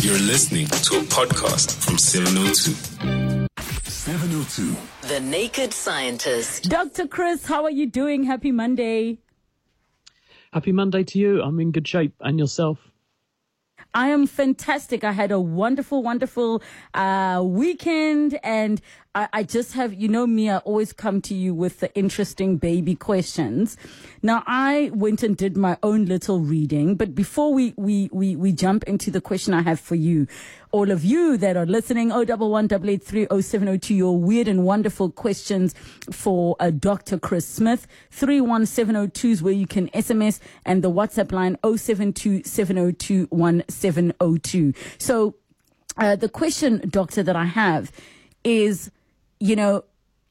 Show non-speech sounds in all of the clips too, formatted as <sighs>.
You're listening to a podcast from 702. 702. The Naked Scientist. Dr. Chris, how are you doing? Happy Monday. Happy Monday to you. I'm in good shape. And yourself? I am fantastic. I had a wonderful, wonderful uh, weekend, and I, I, just have, you know, me, I always come to you with the interesting baby questions. Now, I went and did my own little reading, but before we we we, we jump into the question I have for you, all of you that are listening, oh double one double eight three oh seven oh two, your weird and wonderful questions for uh, Dr. Chris Smith. Three one seven oh two is where you can SMS and the WhatsApp line oh seven two seven oh two one seven oh two. So, uh, the question, doctor, that I have is, you know,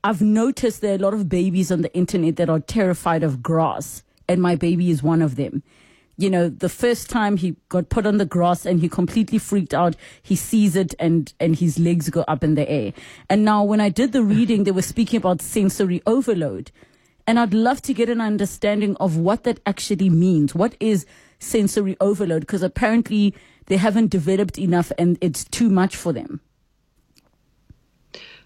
I've noticed there are a lot of babies on the internet that are terrified of grass, and my baby is one of them you know, the first time he got put on the grass and he completely freaked out, he sees it and, and his legs go up in the air. And now when I did the <sighs> reading, they were speaking about sensory overload. And I'd love to get an understanding of what that actually means. What is sensory overload? Because apparently they haven't developed enough and it's too much for them.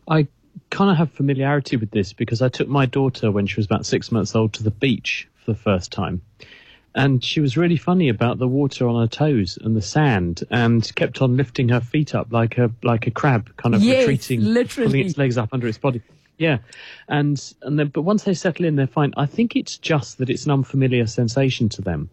I kind of have familiarity with this because I took my daughter when she was about six months old to the beach for the first time. And she was really funny about the water on her toes and the sand and kept on lifting her feet up like a like a crab kind of yes, retreating literally. pulling its legs up under its body. Yeah. And and then but once they settle in they're fine. I think it's just that it's an unfamiliar sensation to them.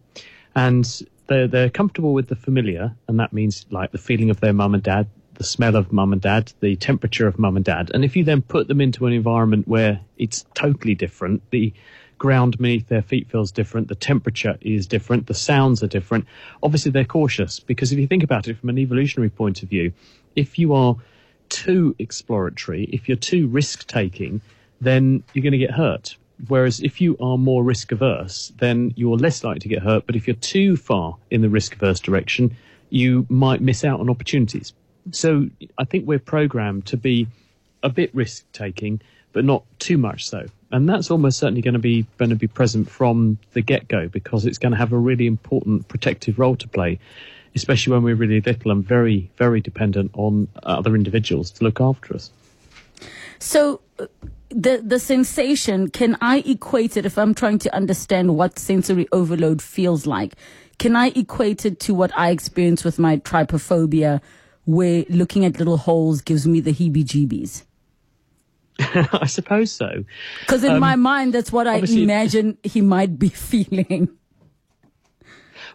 And they're they're comfortable with the familiar and that means like the feeling of their mum and dad the smell of mum and dad, the temperature of mum and dad. And if you then put them into an environment where it's totally different, the ground beneath their feet feels different, the temperature is different, the sounds are different. Obviously, they're cautious because if you think about it from an evolutionary point of view, if you are too exploratory, if you're too risk taking, then you're going to get hurt. Whereas if you are more risk averse, then you're less likely to get hurt. But if you're too far in the risk averse direction, you might miss out on opportunities. So I think we're programmed to be a bit risk taking, but not too much so and that's almost certainly going to be going to be present from the get go because it's going to have a really important protective role to play, especially when we're really little and very very dependent on other individuals to look after us. So. The the sensation can I equate it if I'm trying to understand what sensory overload feels like? Can I equate it to what I experience with my trypophobia, where looking at little holes gives me the heebie-jeebies? <laughs> I suppose so. Because in um, my mind, that's what I imagine he might be <laughs> feeling.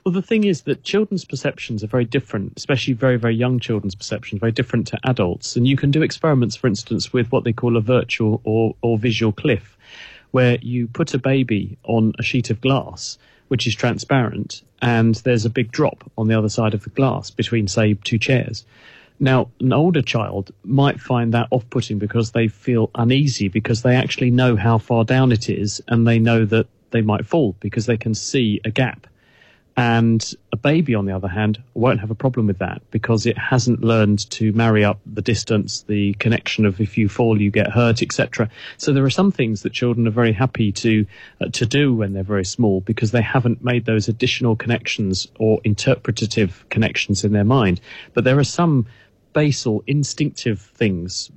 Well, the thing is that children's perceptions are very different, especially very, very young children's perceptions, very different to adults. And you can do experiments, for instance, with what they call a virtual or, or visual cliff, where you put a baby on a sheet of glass, which is transparent, and there's a big drop on the other side of the glass between, say, two chairs. Now, an older child might find that off putting because they feel uneasy because they actually know how far down it is and they know that they might fall because they can see a gap. And a baby, on the other hand, won't have a problem with that because it hasn't learned to marry up the distance, the connection of if you fall, you get hurt, etc. So there are some things that children are very happy to uh, to do when they're very small because they haven't made those additional connections or interpretative connections in their mind. But there are some basal, instinctive things,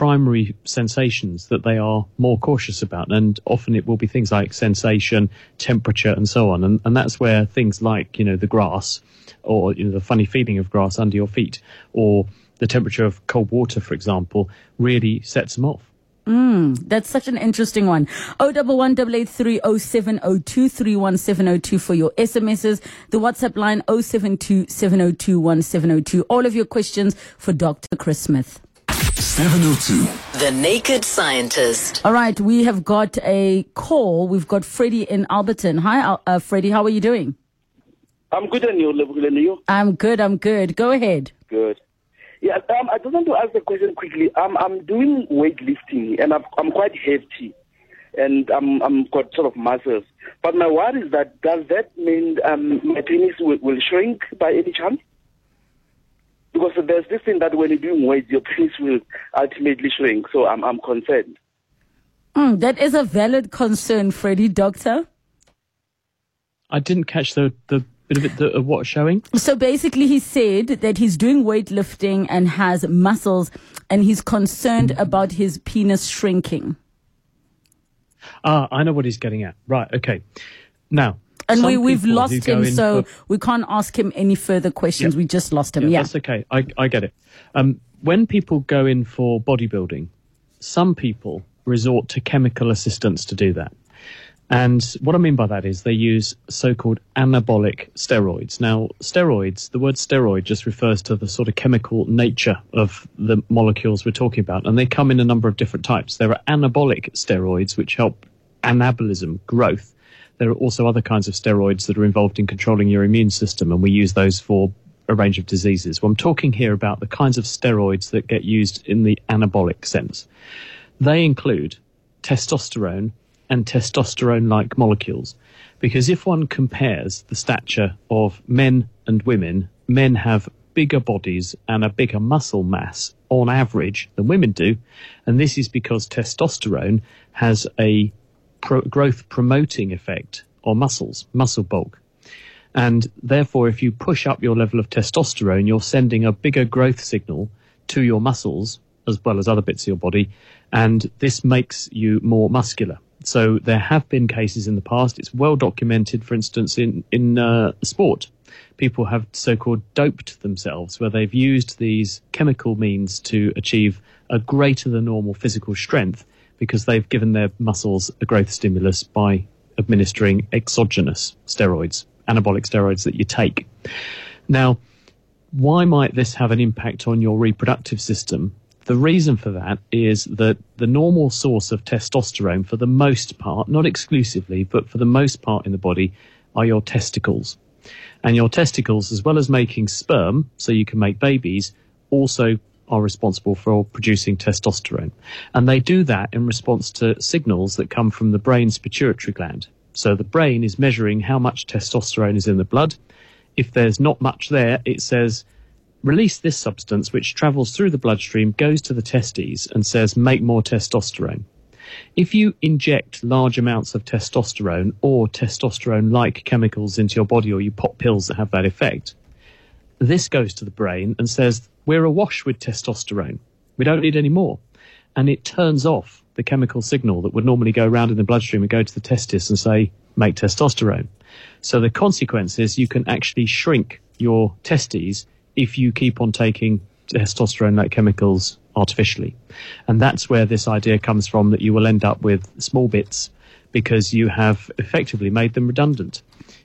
primary sensations that they are more cautious about. And often it will be things like sensation, temperature, and so on. And, and that's where things like, you know, the grass or you know, the funny feeling of grass under your feet or the temperature of cold water, for example, really sets them off. Mm, that's such an interesting one. O double one double eight three O seven O two three one seven O two for your SMSs. The WhatsApp line O seven two seven O two one seven O two. All of your questions for Dr. Chris Smith. 702. The Naked Scientist. All right, we have got a call. We've got Freddie in Alberton. Hi, uh, Freddie. How are you doing? I'm good, and you, and you? I'm good. I'm good. Go ahead. Good. Yeah, um, I just want to ask the question quickly. Um, I'm doing weightlifting and I'm, I'm quite hefty and I'm, I'm got sort of muscles. But my worry is that does that mean um, my penis will, will shrink by any chance? Because there's this thing that when you're doing weight, your penis will ultimately shrink. So I'm, I'm concerned. Mm, that is a valid concern, Freddie, doctor. I didn't catch the, the Bit of it, the, uh, what showing? So basically, he said that he's doing weightlifting and has muscles, and he's concerned about his penis shrinking. Ah, I know what he's getting at. Right, okay. Now, And we, we've lost him, so for- we can't ask him any further questions. We just lost him. Yeah, Yeah. that's okay. I, I get it. Um, when people go in for bodybuilding, some people resort to chemical assistance to do that. And what I mean by that is they use so-called anabolic steroids. Now, steroids, the word steroid just refers to the sort of chemical nature of the molecules we're talking about, and they come in a number of different types. There are anabolic steroids, which help anabolism, growth. There are also other kinds of steroids that are involved in controlling your immune system, and we use those for a range of diseases. Well, I'm talking here about the kinds of steroids that get used in the anabolic sense. They include testosterone and testosterone like molecules. Because if one compares the stature of men and women, men have bigger bodies and a bigger muscle mass on average than women do. And this is because testosterone has a pro- growth promoting effect on muscles, muscle bulk. And therefore, if you push up your level of testosterone, you're sending a bigger growth signal to your muscles as well as other bits of your body. And this makes you more muscular. So there have been cases in the past. It's well documented, for instance, in, in uh, sport. People have so-called doped themselves where they've used these chemical means to achieve a greater than normal physical strength because they've given their muscles a growth stimulus by administering exogenous steroids, anabolic steroids that you take. Now, why might this have an impact on your reproductive system? The reason for that is that the normal source of testosterone, for the most part, not exclusively, but for the most part in the body, are your testicles. And your testicles, as well as making sperm, so you can make babies, also are responsible for producing testosterone. And they do that in response to signals that come from the brain's pituitary gland. So the brain is measuring how much testosterone is in the blood. If there's not much there, it says, release this substance, which travels through the bloodstream, goes to the testes, and says, make more testosterone. If you inject large amounts of testosterone or testosterone like chemicals into your body, or you pop pills that have that effect, this goes to the brain and says, We're awash with testosterone. We don't need any more. And it turns off the chemical signal that would normally go around in the bloodstream and go to the testis and say, Make testosterone. So the consequence is you can actually shrink your testes if you keep on taking testosterone like chemicals artificially. And that's where this idea comes from that you will end up with small bits because you have effectively made them redundant.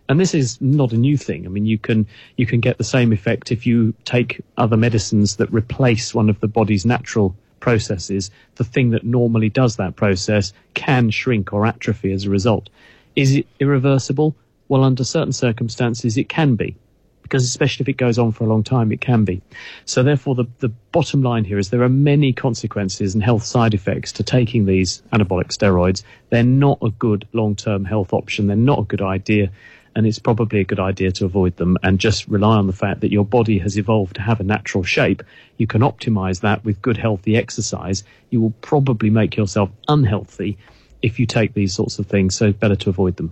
And this is not a new thing. I mean, you can you can get the same effect if you take other medicines that replace one of the body's natural processes. The thing that normally does that process can shrink or atrophy as a result. Is it irreversible? Well, under certain circumstances, it can be because especially if it goes on for a long time, it can be. So therefore, the, the bottom line here is there are many consequences and health side effects to taking these anabolic steroids. They're not a good long-term health option. They're not a good idea. And it's probably a good idea to avoid them and just rely on the fact that your body has evolved to have a natural shape. You can optimize that with good healthy exercise. You will probably make yourself unhealthy if you take these sorts of things. So better to avoid them.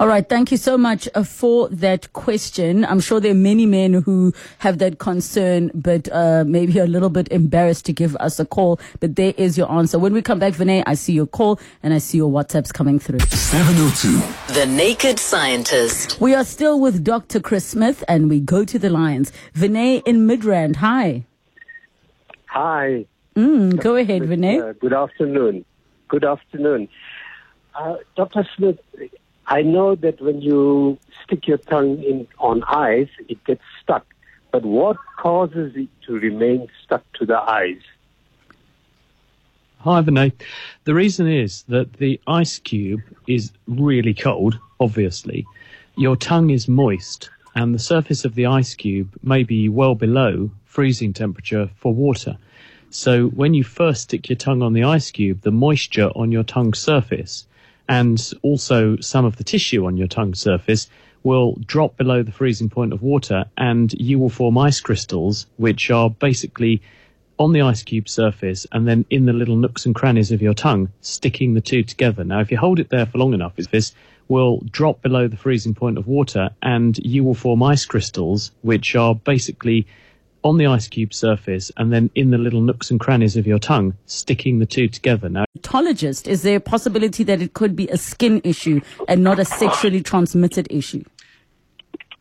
All right. Thank you so much uh, for that question. I'm sure there are many men who have that concern, but uh, maybe a little bit embarrassed to give us a call. But there is your answer. When we come back, Vinay, I see your call and I see your WhatsApps coming through. 702. The Naked Scientist. We are still with Dr. Chris Smith and we go to the lines. Vinay in Midrand. Hi. Hi. Mm, go ahead, Vinay. Uh, good afternoon. Good afternoon. Uh, Dr. Smith, I know that when you stick your tongue in on ice, it gets stuck. But what causes it to remain stuck to the ice? Hi, Vinay. The reason is that the ice cube is really cold, obviously. Your tongue is moist, and the surface of the ice cube may be well below freezing temperature for water. So when you first stick your tongue on the ice cube, the moisture on your tongue surface and also some of the tissue on your tongue surface will drop below the freezing point of water and you will form ice crystals, which are basically on the ice cube surface and then in the little nooks and crannies of your tongue, sticking the two together. Now, if you hold it there for long enough, this, will drop below the freezing point of water and you will form ice crystals, which are basically on the ice cube surface and then in the little nooks and crannies of your tongue, sticking the two together. Now, Dermatologist, is there a possibility that it could be a skin issue and not a sexually transmitted issue?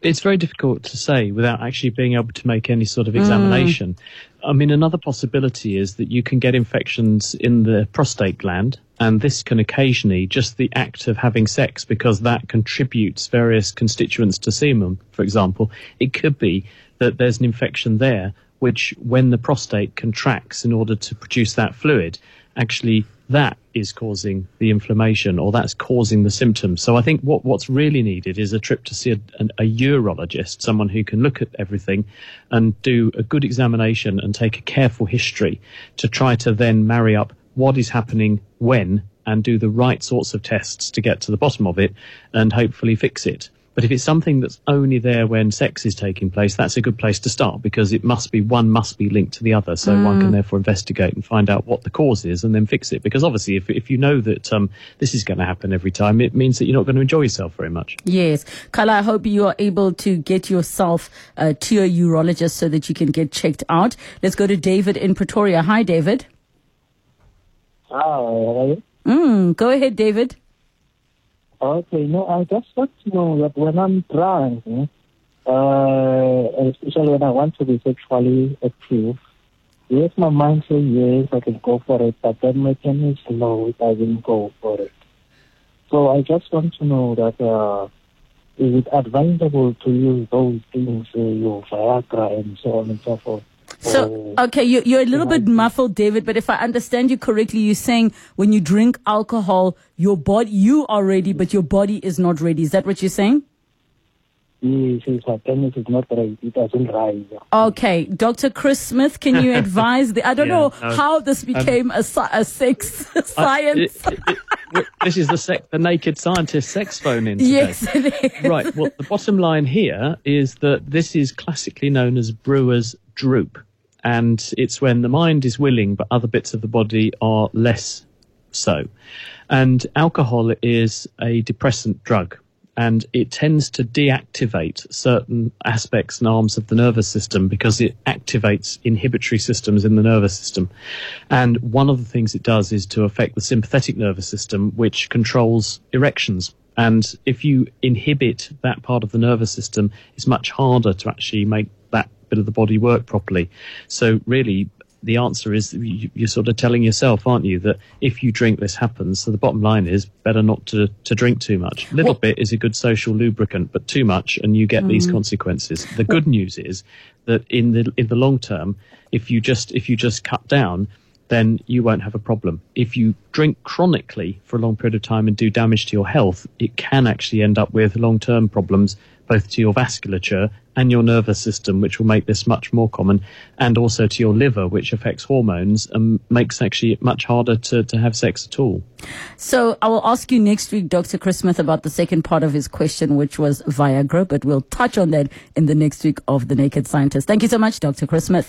it's very difficult to say without actually being able to make any sort of examination. Mm. I mean, another possibility is that you can get infections in the prostate gland, and this can occasionally just the act of having sex because that contributes various constituents to semen, for example. It could be that there's an infection there, which when the prostate contracts in order to produce that fluid, actually that is causing the inflammation or that's causing the symptoms. So I think what, what's really needed is a trip to see a, an, a urologist, someone who can look at everything and do a good examination and take a careful history to try to then marry up what is happening when and do the right sorts of tests to get to the bottom of it and hopefully fix it. But if it's something that's only there when sex is taking place, that's a good place to start because it must be one must be linked to the other. So one can therefore investigate and find out what the cause is and then fix it. Because obviously, if if you know that um, this is going to happen every time, it means that you're not going to enjoy yourself very much. Yes. Carla, I hope you are able to get yourself uh, to a urologist so that you can get checked out. Let's go to David in Pretoria. Hi, David. Oh, Mm, go ahead, David. Okay. No, I just want to know that when I'm drunk, uh, especially when I want to be sexually active, yes, my mind says yes, I can go for it, but then my pen is low, I doesn't go for it. So I just want to know that uh, is it advisable to use those things, uh, your Viagra and so on and so forth? So, okay, you, you're a little bit muffled, David, but if I understand you correctly, you're saying when you drink alcohol, your body, you are ready, but your body is not ready. Is that what you're saying? Yes, yes, my penis is not right, it doesn't rise. Okay, Dr. Chris Smith, can you <laughs> advise the, I don't Yeah, know no. how this um, became a, sci- a sex <laughs> I- science. it- it- it- this is the sec- the naked scientist sex phone in today. yes, it is. right. Well, the bottom line here is that this is classically known as brewer's droop. And it's when the mind is willing, but other bits of the body are less so. And alcohol is a depressant drug. And it tends to deactivate certain aspects and arms of the nervous system because it activates inhibitory systems in the nervous system. And one of the things it does is to affect the sympathetic nervous system, which controls erections. And if you inhibit that part of the nervous system, it's much harder to actually make bit of the body work properly. So really, the answer is you- you're sort of telling yourself, aren't you, that if you drink, this happens. So the bottom line is better not to, to drink too much. A little bit is a good social lubricant, but too much and you get these mm. consequences. The good news is that in the in the long term, if you just if you just cut down, then you won't have a problem. If you drink chronically for a long period of time and do damage to your health, it can actually end up with long term problems, both to your vasculature and your nervous system, which will make this much more common, and also to your liver, which affects hormones and makes actually much harder to, to have sex at all. So I will ask you next week, Dr. Chris Smith, about the second part of his question, which was Viagra, but we'll touch on that in the next week of The Naked Scientist. Thank you so much, Dr. Chris Smith.